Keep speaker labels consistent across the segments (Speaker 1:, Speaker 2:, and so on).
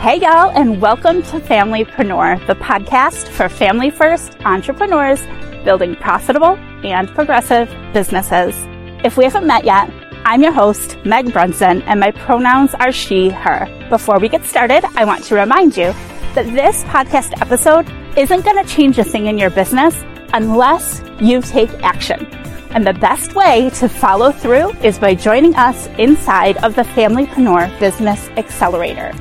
Speaker 1: Hey, y'all, and welcome to Familypreneur, the podcast for family first entrepreneurs building profitable and progressive businesses. If we haven't met yet, I'm your host, Meg Brunson, and my pronouns are she, her. Before we get started, I want to remind you that this podcast episode isn't going to change a thing in your business unless you take action. And the best way to follow through is by joining us inside of the Familypreneur Business Accelerator.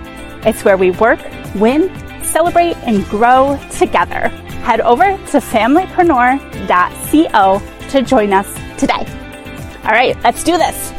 Speaker 1: It's where we work, win, celebrate, and grow together. Head over to familypreneur.co to join us today. All right, let's do this.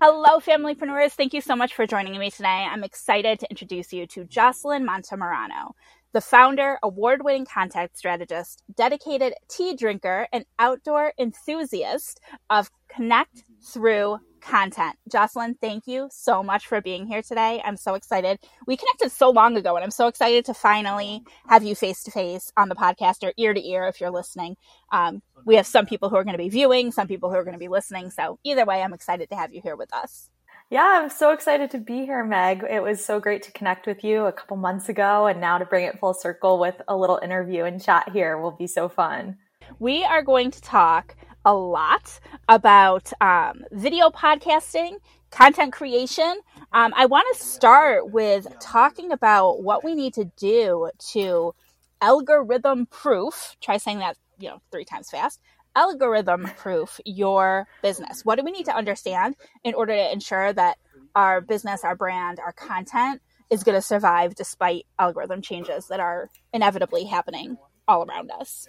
Speaker 1: Hello, familypreneurs. Thank you so much for joining me today. I'm excited to introduce you to Jocelyn Montemarano, the founder, award winning content strategist, dedicated tea drinker, and outdoor enthusiast of Connect Through content. Jocelyn, thank you so much for being here today. I'm so excited. We connected so long ago, and I'm so excited to finally have you face to face on the podcast or ear to ear if you're listening. Um, we have some people who are going to be viewing, some people who are going to be listening. So, either way, I'm excited to have you here with us.
Speaker 2: Yeah, I'm so excited to be here, Meg. It was so great to connect with you a couple months ago, and now to bring it full circle with a little interview and chat here will be so fun.
Speaker 1: We are going to talk a lot about um, video podcasting, content creation. Um, I want to start with talking about what we need to do to algorithm proof. Try saying that you know three times fast. Algorithm proof your business. What do we need to understand in order to ensure that our business, our brand, our content is going to survive despite algorithm changes that are inevitably happening all around us?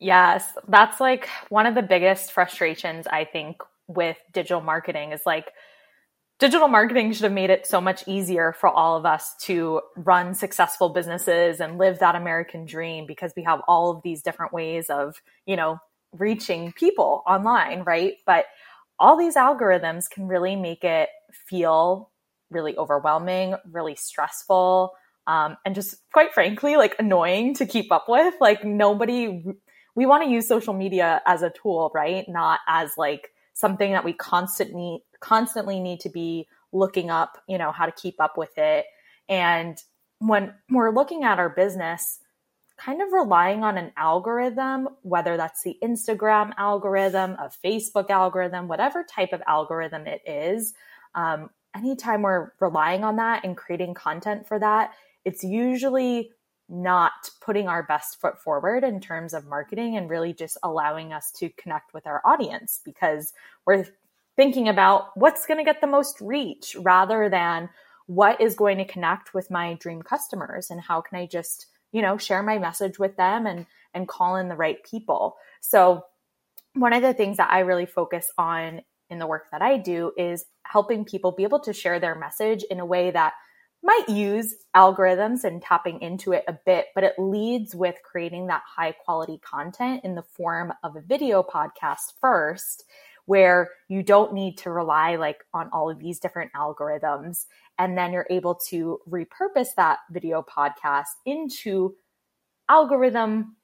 Speaker 2: Yes, that's like one of the biggest frustrations I think with digital marketing is like digital marketing should have made it so much easier for all of us to run successful businesses and live that American dream because we have all of these different ways of, you know, reaching people online, right? But all these algorithms can really make it feel really overwhelming, really stressful, um, and just quite frankly, like annoying to keep up with. Like nobody we want to use social media as a tool, right? Not as like something that we constantly constantly need to be looking up, you know, how to keep up with it. And when we're looking at our business, kind of relying on an algorithm, whether that's the Instagram algorithm, a Facebook algorithm, whatever type of algorithm it is, um, anytime we're relying on that and creating content for that, it's usually not putting our best foot forward in terms of marketing and really just allowing us to connect with our audience because we're thinking about what's going to get the most reach rather than what is going to connect with my dream customers and how can I just, you know, share my message with them and and call in the right people. So one of the things that I really focus on in the work that I do is helping people be able to share their message in a way that might use algorithms and tapping into it a bit, but it leads with creating that high quality content in the form of a video podcast first, where you don't need to rely like on all of these different algorithms. And then you're able to repurpose that video podcast into algorithm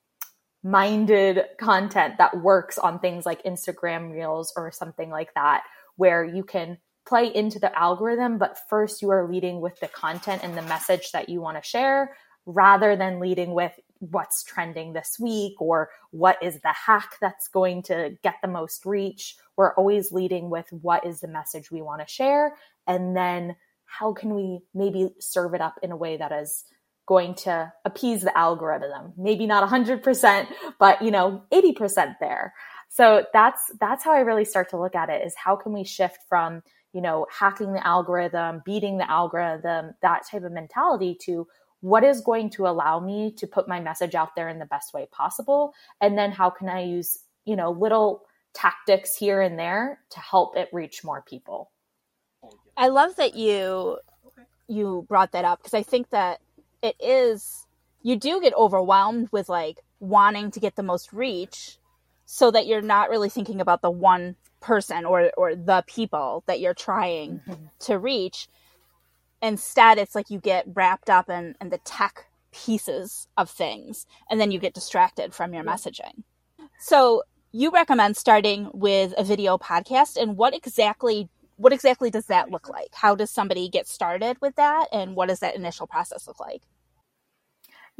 Speaker 2: minded content that works on things like Instagram Reels or something like that, where you can play into the algorithm, but first you are leading with the content and the message that you want to share rather than leading with what's trending this week or what is the hack that's going to get the most reach. We're always leading with what is the message we want to share and then how can we maybe serve it up in a way that is going to appease the algorithm. Maybe not 100%, but you know, 80% there. So that's that's how I really start to look at it is how can we shift from you know, hacking the algorithm, beating the algorithm, that type of mentality to what is going to allow me to put my message out there in the best way possible? And then how can I use, you know, little tactics here and there to help it reach more people?
Speaker 1: I love that you you brought that up because I think that it is you do get overwhelmed with like wanting to get the most reach so that you're not really thinking about the one person or or the people that you're trying mm-hmm. to reach instead it's like you get wrapped up in, in the tech pieces of things and then you get distracted from your messaging. So you recommend starting with a video podcast and what exactly what exactly does that look like? How does somebody get started with that and what does that initial process look like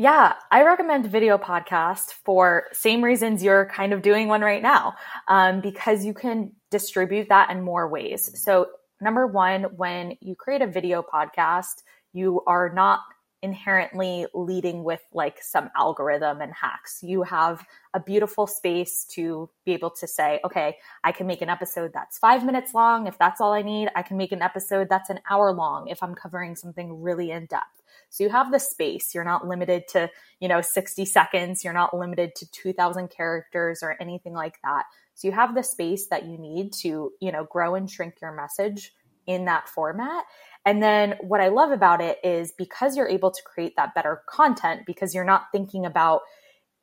Speaker 2: yeah, I recommend video podcast for same reasons you're kind of doing one right now, um, because you can distribute that in more ways. So number one, when you create a video podcast, you are not inherently leading with like some algorithm and hacks. You have a beautiful space to be able to say, okay, I can make an episode that's five minutes long. If that's all I need, I can make an episode that's an hour long if I'm covering something really in depth. So you have the space. You're not limited to, you know, 60 seconds. You're not limited to 2000 characters or anything like that. So you have the space that you need to, you know, grow and shrink your message in that format. And then what I love about it is because you're able to create that better content because you're not thinking about,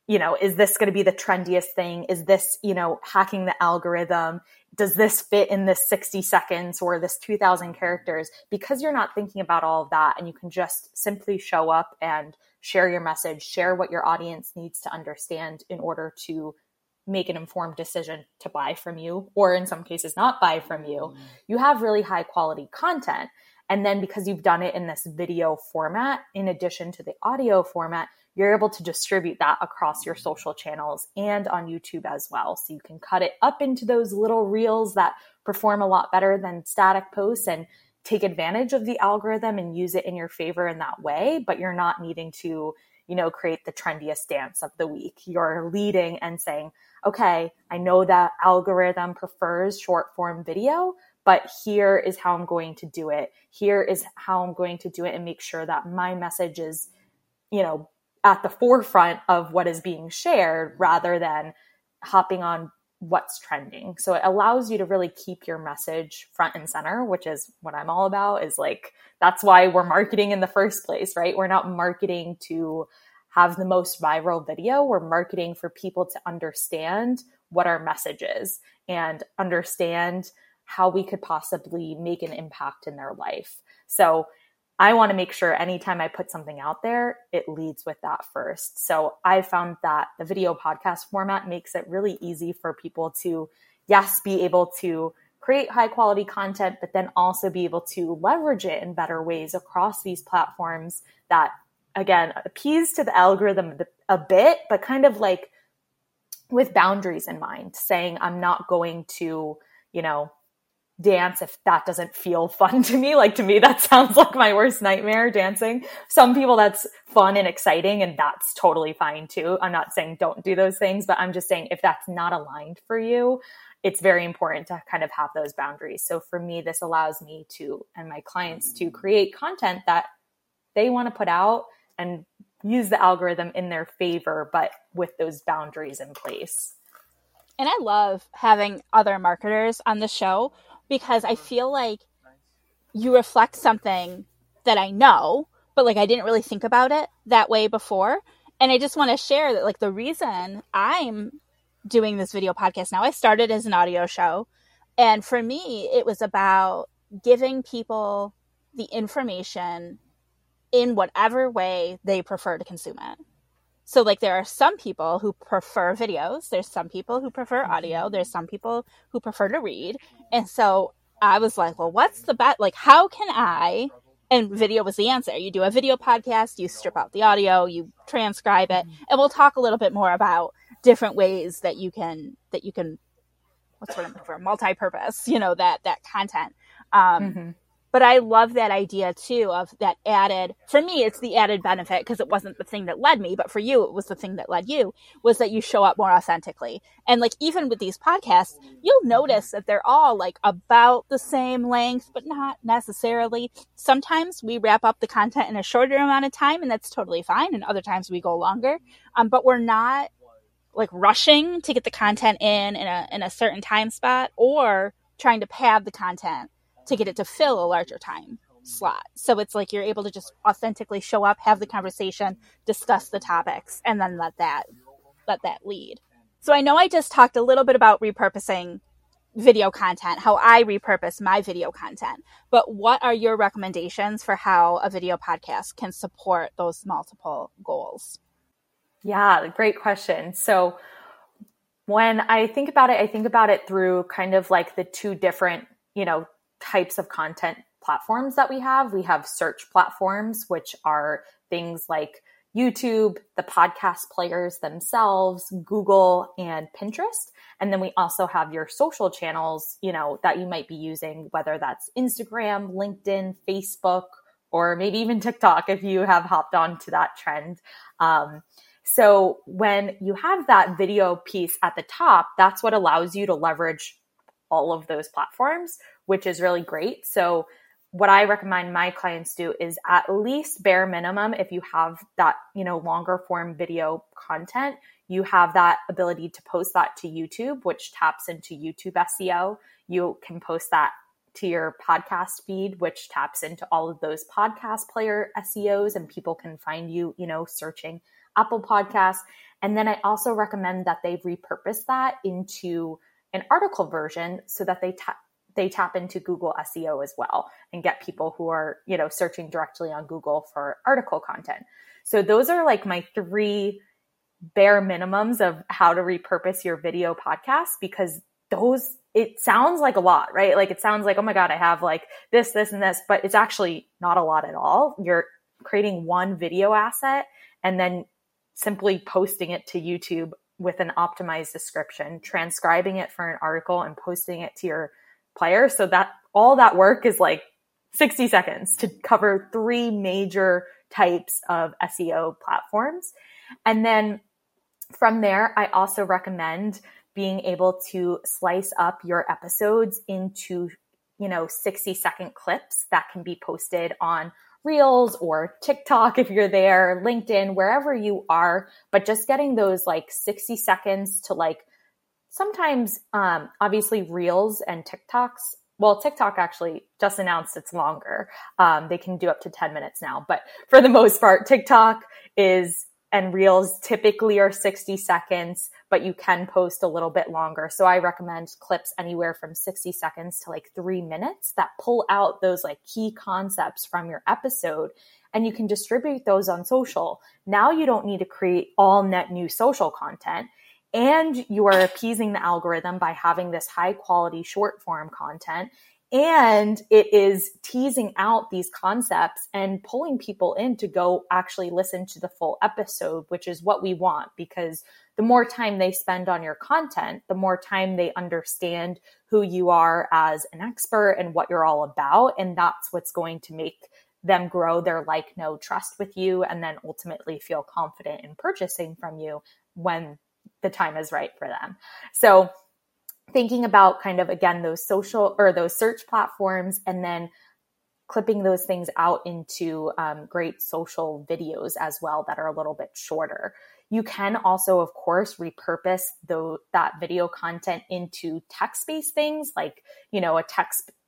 Speaker 2: you know, is this going to be the trendiest thing? Is this, you know, hacking the algorithm? Does this fit in this 60 seconds or this 2000 characters? Because you're not thinking about all of that and you can just simply show up and share your message, share what your audience needs to understand in order to make an informed decision to buy from you or in some cases not buy from you. Mm-hmm. You have really high quality content. And then because you've done it in this video format, in addition to the audio format, you're able to distribute that across your social channels and on YouTube as well. So you can cut it up into those little reels that perform a lot better than static posts and take advantage of the algorithm and use it in your favor in that way, but you're not needing to, you know, create the trendiest dance of the week. You're leading and saying, okay, I know that algorithm prefers short form video, but here is how I'm going to do it. Here is how I'm going to do it and make sure that my message is, you know, at the forefront of what is being shared rather than hopping on what's trending. So it allows you to really keep your message front and center, which is what I'm all about is like that's why we're marketing in the first place, right? We're not marketing to have the most viral video. We're marketing for people to understand what our message is and understand how we could possibly make an impact in their life. So I want to make sure anytime I put something out there, it leads with that first. So I found that the video podcast format makes it really easy for people to, yes, be able to create high quality content, but then also be able to leverage it in better ways across these platforms that, again, appease to the algorithm a bit, but kind of like with boundaries in mind, saying, I'm not going to, you know, dance if that doesn't feel fun to me. Like to me, that sounds like my worst nightmare dancing. Some people that's fun and exciting and that's totally fine too. I'm not saying don't do those things, but I'm just saying if that's not aligned for you, it's very important to kind of have those boundaries. So for me, this allows me to, and my clients to create content that they want to put out and use the algorithm in their favor, but with those boundaries in place.
Speaker 1: And I love having other marketers on the show because I feel like you reflect something that I know, but like I didn't really think about it that way before. And I just want to share that like the reason I'm doing this video podcast now, I started as an audio show. And for me, it was about giving people the information in whatever way they prefer to consume it. So, like, there are some people who prefer videos, there's some people who prefer audio, mm-hmm. there's some people who prefer to read. And so I was like, well, what's the best? Like, how can I? And video was the answer. You do a video podcast, you strip out the audio, you transcribe it, mm-hmm. and we'll talk a little bit more about different ways that you can that you can what's what I'm looking for multi-purpose. You know that that content. Um, mm-hmm but I love that idea too of that added, for me, it's the added benefit because it wasn't the thing that led me, but for you, it was the thing that led you was that you show up more authentically. And like, even with these podcasts, you'll notice that they're all like about the same length, but not necessarily. Sometimes we wrap up the content in a shorter amount of time and that's totally fine. And other times we go longer. Um, but we're not like rushing to get the content in in a, in a certain time spot or trying to pad the content to get it to fill a larger time slot. So it's like you're able to just authentically show up, have the conversation, discuss the topics, and then let that let that lead. So I know I just talked a little bit about repurposing video content, how I repurpose my video content. But what are your recommendations for how a video podcast can support those multiple goals?
Speaker 2: Yeah, great question. So when I think about it, I think about it through kind of like the two different, you know, types of content platforms that we have. We have search platforms, which are things like YouTube, the podcast players themselves, Google, and Pinterest. And then we also have your social channels, you know, that you might be using, whether that's Instagram, LinkedIn, Facebook, or maybe even TikTok if you have hopped on to that trend. Um, so when you have that video piece at the top, that's what allows you to leverage all of those platforms, which is really great. So what I recommend my clients do is at least bare minimum if you have that, you know, longer form video content, you have that ability to post that to YouTube, which taps into YouTube SEO. You can post that to your podcast feed, which taps into all of those podcast player SEOs and people can find you, you know, searching Apple Podcasts. And then I also recommend that they repurpose that into an article version so that they tap they tap into Google SEO as well and get people who are, you know, searching directly on Google for article content. So those are like my three bare minimums of how to repurpose your video podcast because those it sounds like a lot, right? Like it sounds like, oh my God, I have like this, this, and this, but it's actually not a lot at all. You're creating one video asset and then simply posting it to YouTube with an optimized description, transcribing it for an article and posting it to your player. So that all that work is like 60 seconds to cover three major types of SEO platforms. And then from there, I also recommend being able to slice up your episodes into, you know, 60 second clips that can be posted on Reels or TikTok if you're there, LinkedIn, wherever you are, but just getting those like 60 seconds to like sometimes um, obviously reels and tiktoks well tiktok actually just announced it's longer. Um, they can do up to 10 minutes now but for the most part tiktok is and reels typically are 60 seconds but you can post a little bit longer. So i recommend clips anywhere from 60 seconds to like three minutes that pull out those like key concepts from your episode and you can distribute those on social. Now you don't need to create all net new social content and you are appeasing the algorithm by having this high quality short form content and it is teasing out these concepts and pulling people in to go actually listen to the full episode which is what we want because the more time they spend on your content the more time they understand who you are as an expert and what you're all about and that's what's going to make them grow their like know trust with you and then ultimately feel confident in purchasing from you when the time is right for them. So thinking about kind of again those social or those search platforms and then clipping those things out into um, great social videos as well that are a little bit shorter. You can also, of course, repurpose the, that video content into text-based things like, you know, a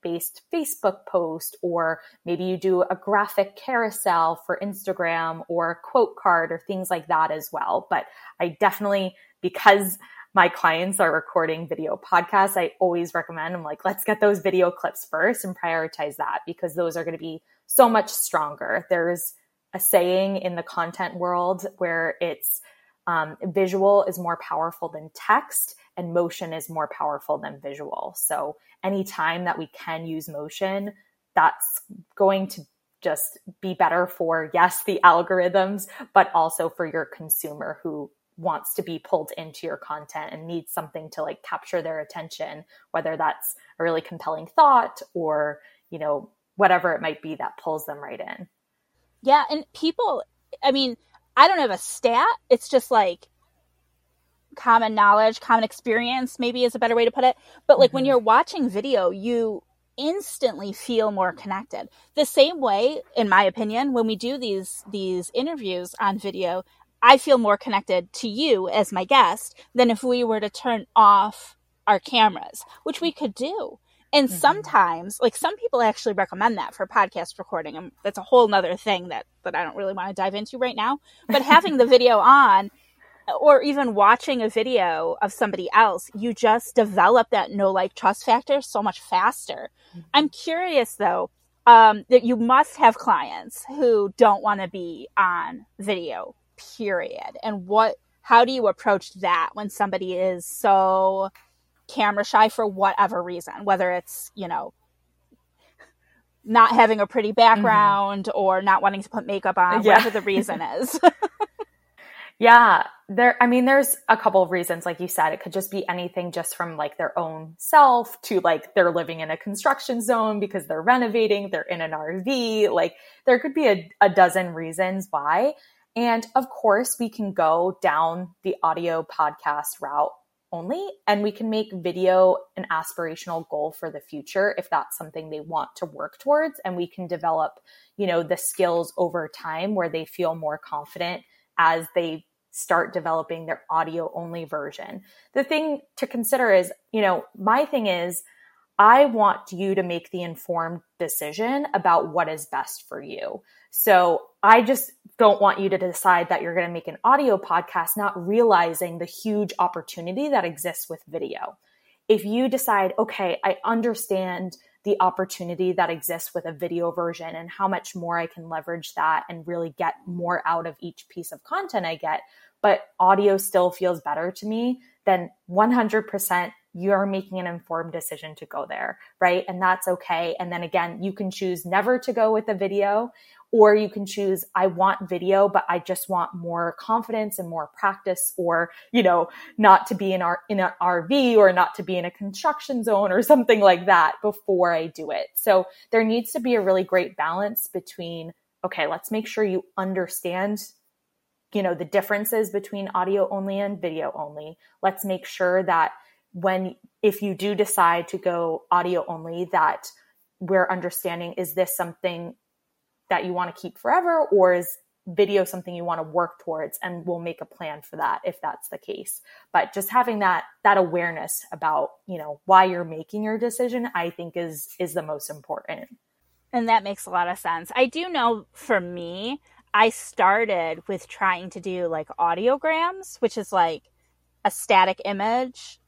Speaker 2: text-based Facebook post, or maybe you do a graphic carousel for Instagram or a quote card or things like that as well. But I definitely because my clients are recording video podcasts, I always recommend I'm like, let's get those video clips first and prioritize that because those are going to be so much stronger. There's a saying in the content world where it's um, visual is more powerful than text and motion is more powerful than visual. So anytime that we can use motion, that's going to just be better for yes the algorithms but also for your consumer who wants to be pulled into your content and needs something to like capture their attention, whether that's a really compelling thought or, you know, whatever it might be that pulls them right in.
Speaker 1: Yeah. And people, I mean, I don't have a stat. It's just like common knowledge, common experience, maybe is a better way to put it. But like mm-hmm. when you're watching video, you instantly feel more connected. The same way, in my opinion, when we do these these interviews on video, I feel more connected to you as my guest than if we were to turn off our cameras, which we could do. And mm-hmm. sometimes, like some people actually recommend that for podcast recording. And that's a whole nother thing that, that I don't really want to dive into right now. But having the video on or even watching a video of somebody else, you just develop that no like trust factor so much faster. Mm-hmm. I'm curious though, um, that you must have clients who don't want to be on video, period. And what, how do you approach that when somebody is so camera shy for whatever reason, whether it's, you know, not having a pretty background mm-hmm. or not wanting to put makeup on, yeah. whatever the reason is.
Speaker 2: yeah, there I mean there's a couple of reasons like you said it could just be anything just from like their own self to like they're living in a construction zone because they're renovating, they're in an RV, like there could be a, a dozen reasons why. And of course, we can go down the audio podcast route only and we can make video an aspirational goal for the future if that's something they want to work towards and we can develop you know the skills over time where they feel more confident as they start developing their audio only version the thing to consider is you know my thing is I want you to make the informed decision about what is best for you. So I just don't want you to decide that you're going to make an audio podcast, not realizing the huge opportunity that exists with video. If you decide, okay, I understand the opportunity that exists with a video version and how much more I can leverage that and really get more out of each piece of content I get, but audio still feels better to me, then 100% you're making an informed decision to go there, right? And that's okay. And then again, you can choose never to go with a video, or you can choose, I want video, but I just want more confidence and more practice, or, you know, not to be in our, in an RV or not to be in a construction zone or something like that before I do it. So there needs to be a really great balance between, okay, let's make sure you understand you know the differences between audio only and video only. Let's make sure that when if you do decide to go audio only that we're understanding is this something that you want to keep forever or is video something you want to work towards and we'll make a plan for that if that's the case. But just having that that awareness about you know why you're making your decision i think is is the most important.
Speaker 1: And that makes a lot of sense. I do know for me i started with trying to do like audiograms which is like a static image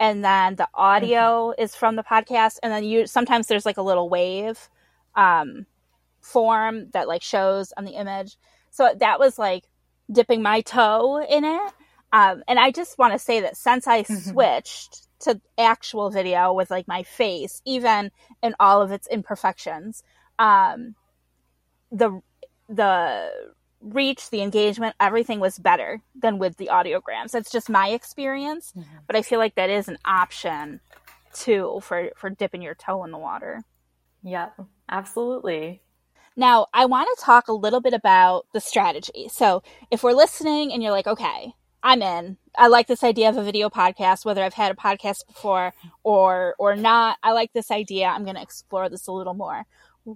Speaker 1: and then the audio mm-hmm. is from the podcast and then you sometimes there's like a little wave um, form that like shows on the image so that was like dipping my toe in it um, and i just want to say that since i mm-hmm. switched to actual video with like my face even in all of its imperfections um, the the reach, the engagement, everything was better than with the audiograms. That's just my experience, mm-hmm. but I feel like that is an option too for for dipping your toe in the water.
Speaker 2: Yeah, absolutely.
Speaker 1: Now, I want to talk a little bit about the strategy. So, if we're listening and you're like, "Okay, I'm in. I like this idea of a video podcast, whether I've had a podcast before or or not. I like this idea. I'm going to explore this a little more."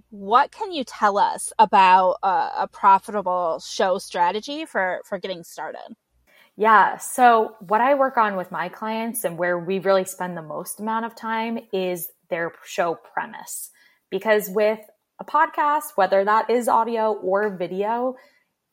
Speaker 1: What can you tell us about a, a profitable show strategy for for getting started?
Speaker 2: Yeah. So, what I work on with my clients and where we really spend the most amount of time is their show premise. Because with a podcast, whether that is audio or video,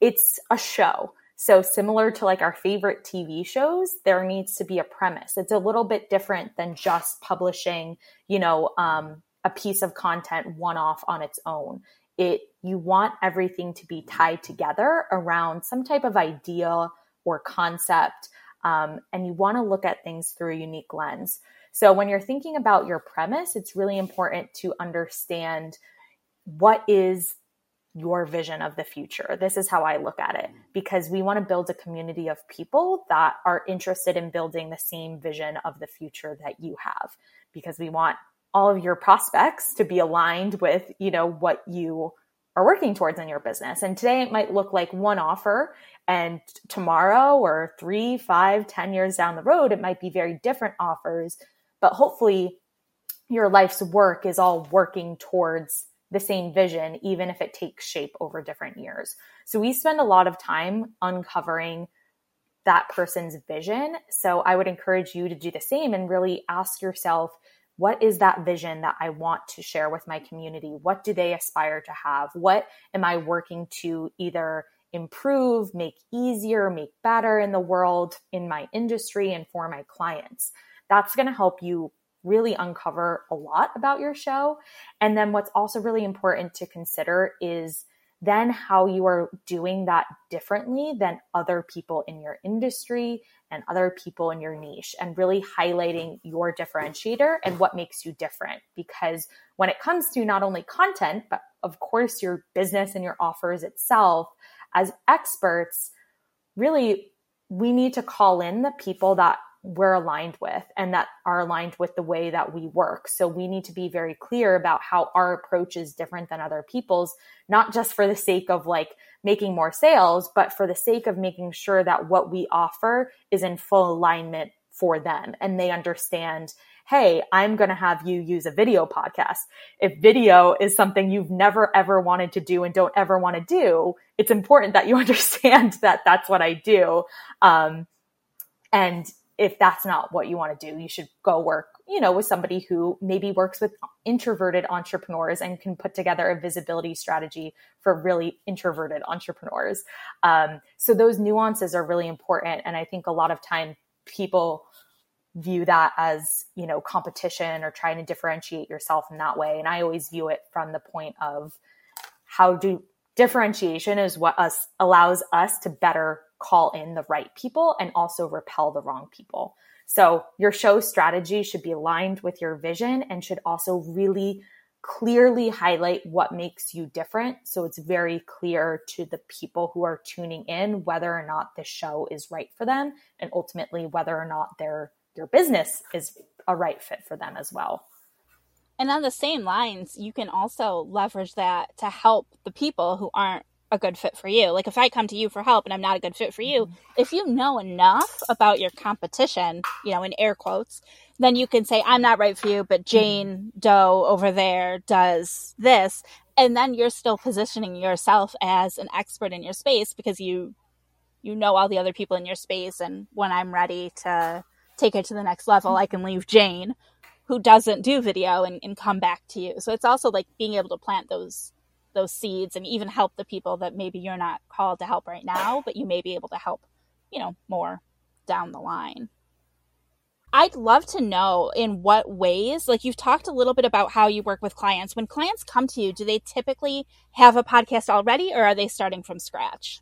Speaker 2: it's a show. So, similar to like our favorite TV shows, there needs to be a premise. It's a little bit different than just publishing, you know, um, a piece of content one off on its own. It you want everything to be tied together around some type of idea or concept, um, and you want to look at things through a unique lens. So when you're thinking about your premise, it's really important to understand what is your vision of the future. This is how I look at it because we want to build a community of people that are interested in building the same vision of the future that you have because we want all of your prospects to be aligned with, you know, what you are working towards in your business. And today it might look like one offer and tomorrow or three, five, ten years down the road, it might be very different offers. But hopefully your life's work is all working towards the same vision, even if it takes shape over different years. So we spend a lot of time uncovering that person's vision. So I would encourage you to do the same and really ask yourself, what is that vision that I want to share with my community? What do they aspire to have? What am I working to either improve, make easier, make better in the world, in my industry, and for my clients? That's going to help you really uncover a lot about your show. And then what's also really important to consider is then how you are doing that differently than other people in your industry and other people in your niche and really highlighting your differentiator and what makes you different. Because when it comes to not only content, but of course your business and your offers itself, as experts, really we need to call in the people that we're aligned with and that are aligned with the way that we work. So we need to be very clear about how our approach is different than other people's, not just for the sake of like making more sales, but for the sake of making sure that what we offer is in full alignment for them and they understand hey, I'm going to have you use a video podcast. If video is something you've never ever wanted to do and don't ever want to do, it's important that you understand that that's what I do. Um, and if that's not what you want to do, you should go work, you know, with somebody who maybe works with introverted entrepreneurs and can put together a visibility strategy for really introverted entrepreneurs. Um, so those nuances are really important. And I think a lot of time people view that as, you know, competition or trying to differentiate yourself in that way. And I always view it from the point of how do differentiation is what us allows us to better call in the right people and also repel the wrong people. So your show strategy should be aligned with your vision and should also really clearly highlight what makes you different. So it's very clear to the people who are tuning in whether or not the show is right for them and ultimately whether or not their your business is a right fit for them as well.
Speaker 1: And on the same lines, you can also leverage that to help the people who aren't a good fit for you. Like if I come to you for help and I'm not a good fit for you, if you know enough about your competition, you know, in air quotes, then you can say, I'm not right for you, but Jane. Doe over there does this. And then you're still positioning yourself as an expert in your space because you you know all the other people in your space and when I'm ready to take it to the next level, I can leave Jane, who doesn't do video and, and come back to you. So it's also like being able to plant those those seeds and even help the people that maybe you're not called to help right now, but you may be able to help, you know, more down the line. I'd love to know in what ways, like you've talked a little bit about how you work with clients. When clients come to you, do they typically have a podcast already or are they starting from scratch?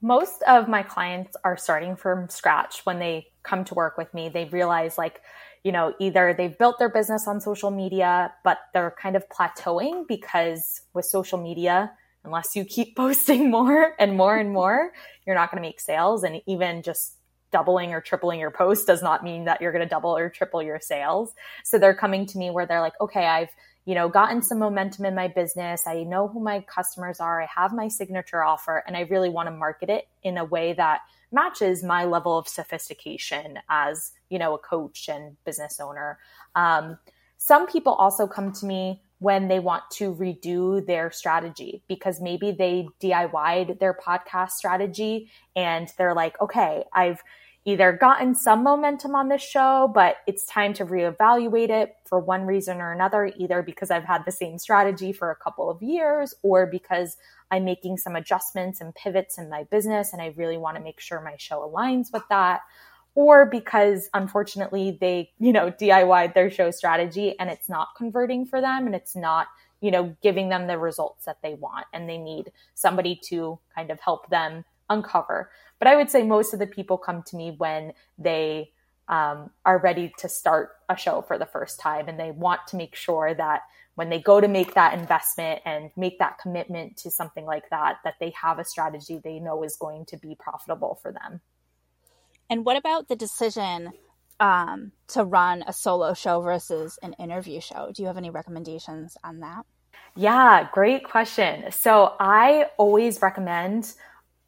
Speaker 2: Most of my clients are starting from scratch when they come to work with me. They realize, like, you know, either they've built their business on social media, but they're kind of plateauing because with social media, unless you keep posting more and more and more, you're not going to make sales. And even just doubling or tripling your post does not mean that you're going to double or triple your sales. So they're coming to me where they're like, okay, I've, you know, gotten some momentum in my business. I know who my customers are. I have my signature offer and I really want to market it in a way that matches my level of sophistication as you know a coach and business owner. Um, some people also come to me when they want to redo their strategy because maybe they DIY'd their podcast strategy and they're like, okay, I've either gotten some momentum on this show, but it's time to reevaluate it for one reason or another, either because I've had the same strategy for a couple of years or because I'm making some adjustments and pivots in my business and I really want to make sure my show aligns with that. Or because unfortunately they, you know, DIY'd their show strategy and it's not converting for them and it's not, you know, giving them the results that they want and they need somebody to kind of help them uncover. But I would say most of the people come to me when they um, are ready to start a show for the first time and they want to make sure that when they go to make that investment and make that commitment to something like that, that they have a strategy they know is going to be profitable for them.
Speaker 1: And what about the decision um, to run a solo show versus an interview show? Do you have any recommendations on that?
Speaker 2: Yeah, great question. So I always recommend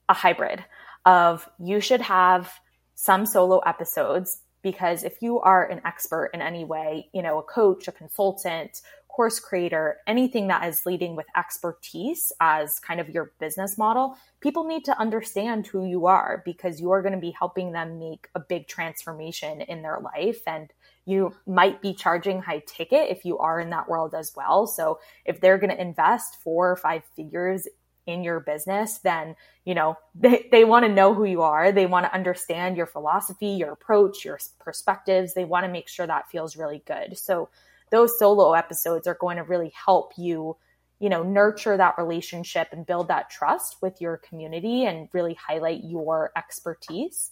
Speaker 2: a hybrid of you should have some solo episodes because if you are an expert in any way, you know, a coach, a consultant, course creator, anything that is leading with expertise as kind of your business model, people need to understand who you are because you are going to be helping them make a big transformation in their life. And you might be charging high ticket if you are in that world as well. So if they're going to invest four or five figures in your business, then, you know, they, they want to know who you are. They want to understand your philosophy, your approach, your perspectives. They want to make sure that feels really good. So those solo episodes are going to really help you, you know, nurture that relationship and build that trust with your community and really highlight your expertise.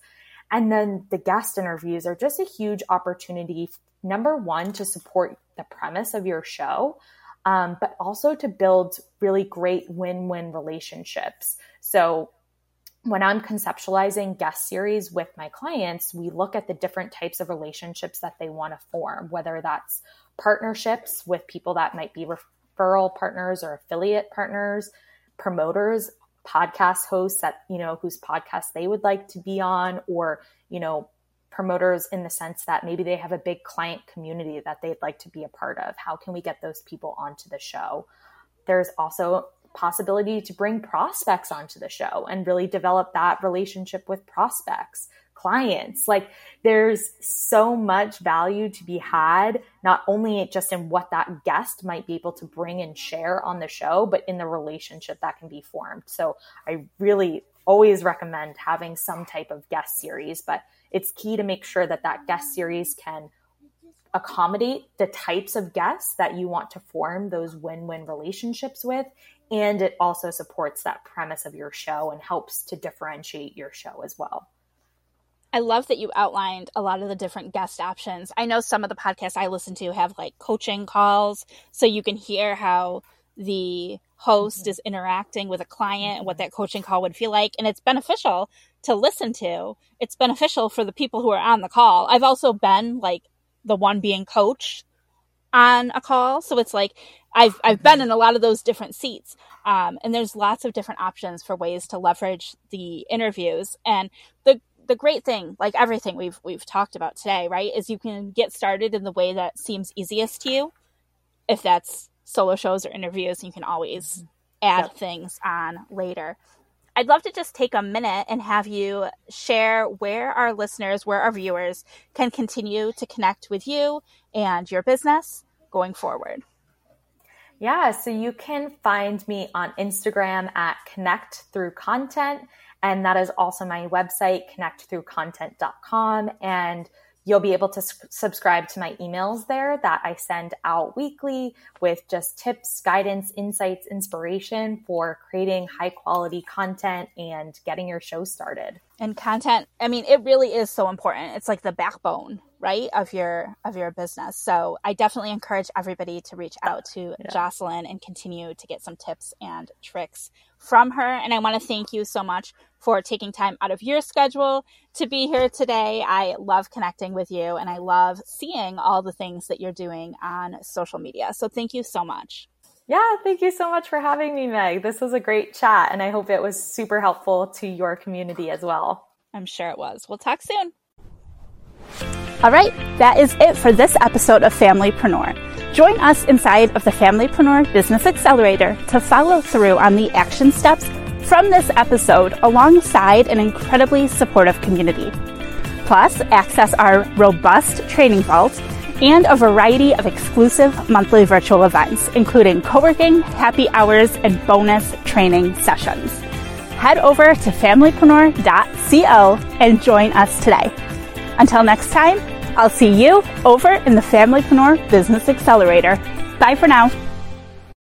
Speaker 2: And then the guest interviews are just a huge opportunity. Number one, to support the premise of your show um, but also to build really great win win relationships. So, when I'm conceptualizing guest series with my clients, we look at the different types of relationships that they want to form, whether that's partnerships with people that might be referral partners or affiliate partners, promoters, podcast hosts that, you know, whose podcast they would like to be on, or, you know, promoters in the sense that maybe they have a big client community that they'd like to be a part of. How can we get those people onto the show? There's also possibility to bring prospects onto the show and really develop that relationship with prospects, clients. Like there's so much value to be had, not only just in what that guest might be able to bring and share on the show, but in the relationship that can be formed. So I really always recommend having some type of guest series, but it's key to make sure that that guest series can accommodate the types of guests that you want to form those win-win relationships with and it also supports that premise of your show and helps to differentiate your show as well
Speaker 1: I love that you outlined a lot of the different guest options. I know some of the podcasts I listen to have like coaching calls, so you can hear how the host mm-hmm. is interacting with a client and what that coaching call would feel like. And it's beneficial to listen to. It's beneficial for the people who are on the call. I've also been like the one being coached on a call. So it's like I've I've been in a lot of those different seats. Um, and there's lots of different options for ways to leverage the interviews. And the the great thing, like everything we've we've talked about today, right, is you can get started in the way that seems easiest to you. If that's solo shows or interviews, you can always mm-hmm. add yep. things on later. I'd love to just take a minute and have you share where our listeners, where our viewers can continue to connect with you and your business going forward.
Speaker 2: Yeah, so you can find me on Instagram at Connect Through Content. And that is also my website, connectthroughcontent.com. And You'll be able to subscribe to my emails there that I send out weekly with just tips, guidance, insights, inspiration for creating high quality content and getting your show started.
Speaker 1: And content, I mean, it really is so important. It's like the backbone right of your of your business. So i definitely encourage everybody to reach out to yeah. jocelyn and continue to get some tips and tricks from her. And i want to thank you so much for taking time out of your schedule to be here today. I love connecting with you and i love seeing all the things that you're doing on social media. So thank you so much
Speaker 2: yeah, thank you so much for having me, Meg. This was a great chat, and I hope it was super helpful to your community as well.
Speaker 1: I'm sure it was. We'll talk soon. All right, that is it for this episode of Familypreneur. Join us inside of the Familypreneur Business Accelerator to follow through on the action steps from this episode alongside an incredibly supportive community. Plus, access our robust training vault and a variety of exclusive monthly virtual events, including co-working, happy hours, and bonus training sessions. Head over to familypreneur.co and join us today. Until next time, I'll see you over in the Familypreneur Business Accelerator. Bye for now.